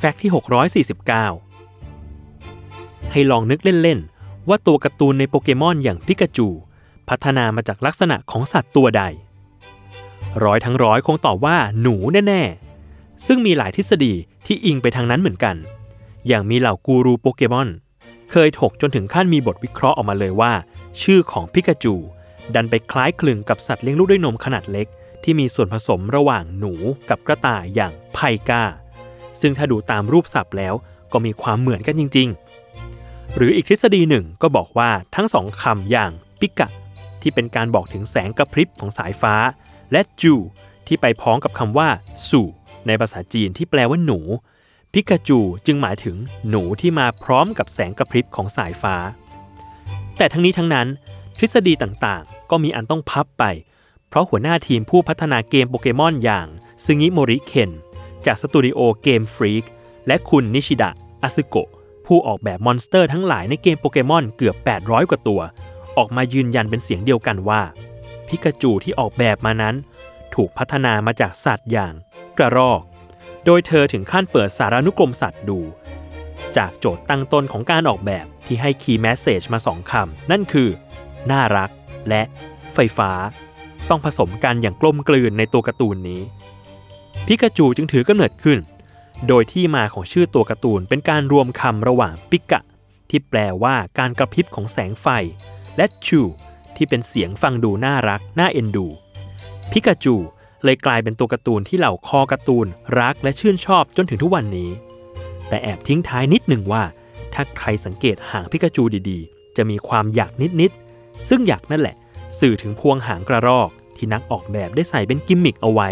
แฟกต์ที่ 649 ให้ลองนึกเล่น ๆ ว่าตัวการ์ตูนในโปเกมอนอย่างปิกาจู พัฒนามาจากลักษณะของสัตว์ตัวใด ร้อยทั้งร้อยคงตอบว่าหนูแน่ ๆ ซึ่งมีหลายทฤษฎีที่อิงไปทางนั้นเหมือนกัน อย่างมีเหล่ากูรูโปเกมอน เคยถกจนถึงขั้นมีบทวิเคราะห์ออกมาเลยว่า ชื่อของปิกาจู ดันไปคล้ายคลึงกับสัตว์เลี้ยงลูกด้วยนมขนาดเล็ก ที่มีส่วนผสมระหว่างหนูกับกระต่ายอย่างไพกา ซึ่งถ้าดูตามรูปศัพท์แล้วก็มีความเหมือนกันจริง ๆ หรืออีกทฤษฎีหนึ่งก็บอกว่าทั้งสองคำอย่างปิกะที่เป็นการบอกถึงแสงกระพริบของสายฟ้า และจูที่ไปพ้องกับคำว่า สู่ในภาษาจีนที่แปลว่าหนู พิกาจูจึงหมายถึงหนูที่มาพร้อมกับแสงกระพริบของสายฟ้า แต่ทั้งนี้ทั้งนั้น ทฤษฎีต่างๆ ก็มีอันต้องพับไป เพราะหัวหน้าทีมผู้พัฒนาเกมโปเกมอนอย่างสึงิโมริเคน จากสตูดิโอเกมฟรีกและคุณนิชิดะอาซึโกะผู้ออกแบบมอนสเตอร์ทั้งหลายในเกมโปเกมอนเกือบ 800 กว่าตัว ออกมายืนยันเป็นเสียงเดียวกันว่า พิกาจูที่ออกแบบมานั้น ถูกพัฒนามาจากสัตว์อย่างกระรอก โดยเธอถึงขั้นเปิดสารานุกรมสัตว์ดู จากโจทย์ตั้งต้นของการออกแบบที่ให้ key message มาสองคำ นั่นคือ น่ารักและไฟฟ้า ต้องผสมกันอย่างกลมกลืนในตัวการ์ตูนนี้ พิกาจูจึงถือกำเนิดขึ้น โดยที่มาของชื่อตัวการ์ตูนเป็นการรวมคำระหว่างปิกะ ที่แปลว่าการกระพริบของแสงไฟ และชูที่เป็นเสียงฟังดูน่ารัก น่าเอ็นดู พิกาจูเลยกลายเป็นตัวการ์ตูนที่เหล่าคอการ์ตูนรักและชื่นชอบจนถึงทุกวันนี้ แต่แอบทิ้งท้ายนิดหนึ่งว่า ถ้าใครสังเกตหางพิกาจูดีๆ จะมีความอยากนิดๆ ซึ่งอยากนั่นแหละ สื่อถึงพวงหางกระรอก ที่นักออกแบบได้ใส่เป็นกิมมิคเอาไว้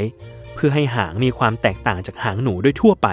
เพื่อให้หางมีความแตกต่างจากหางหนูโดยทั่วไป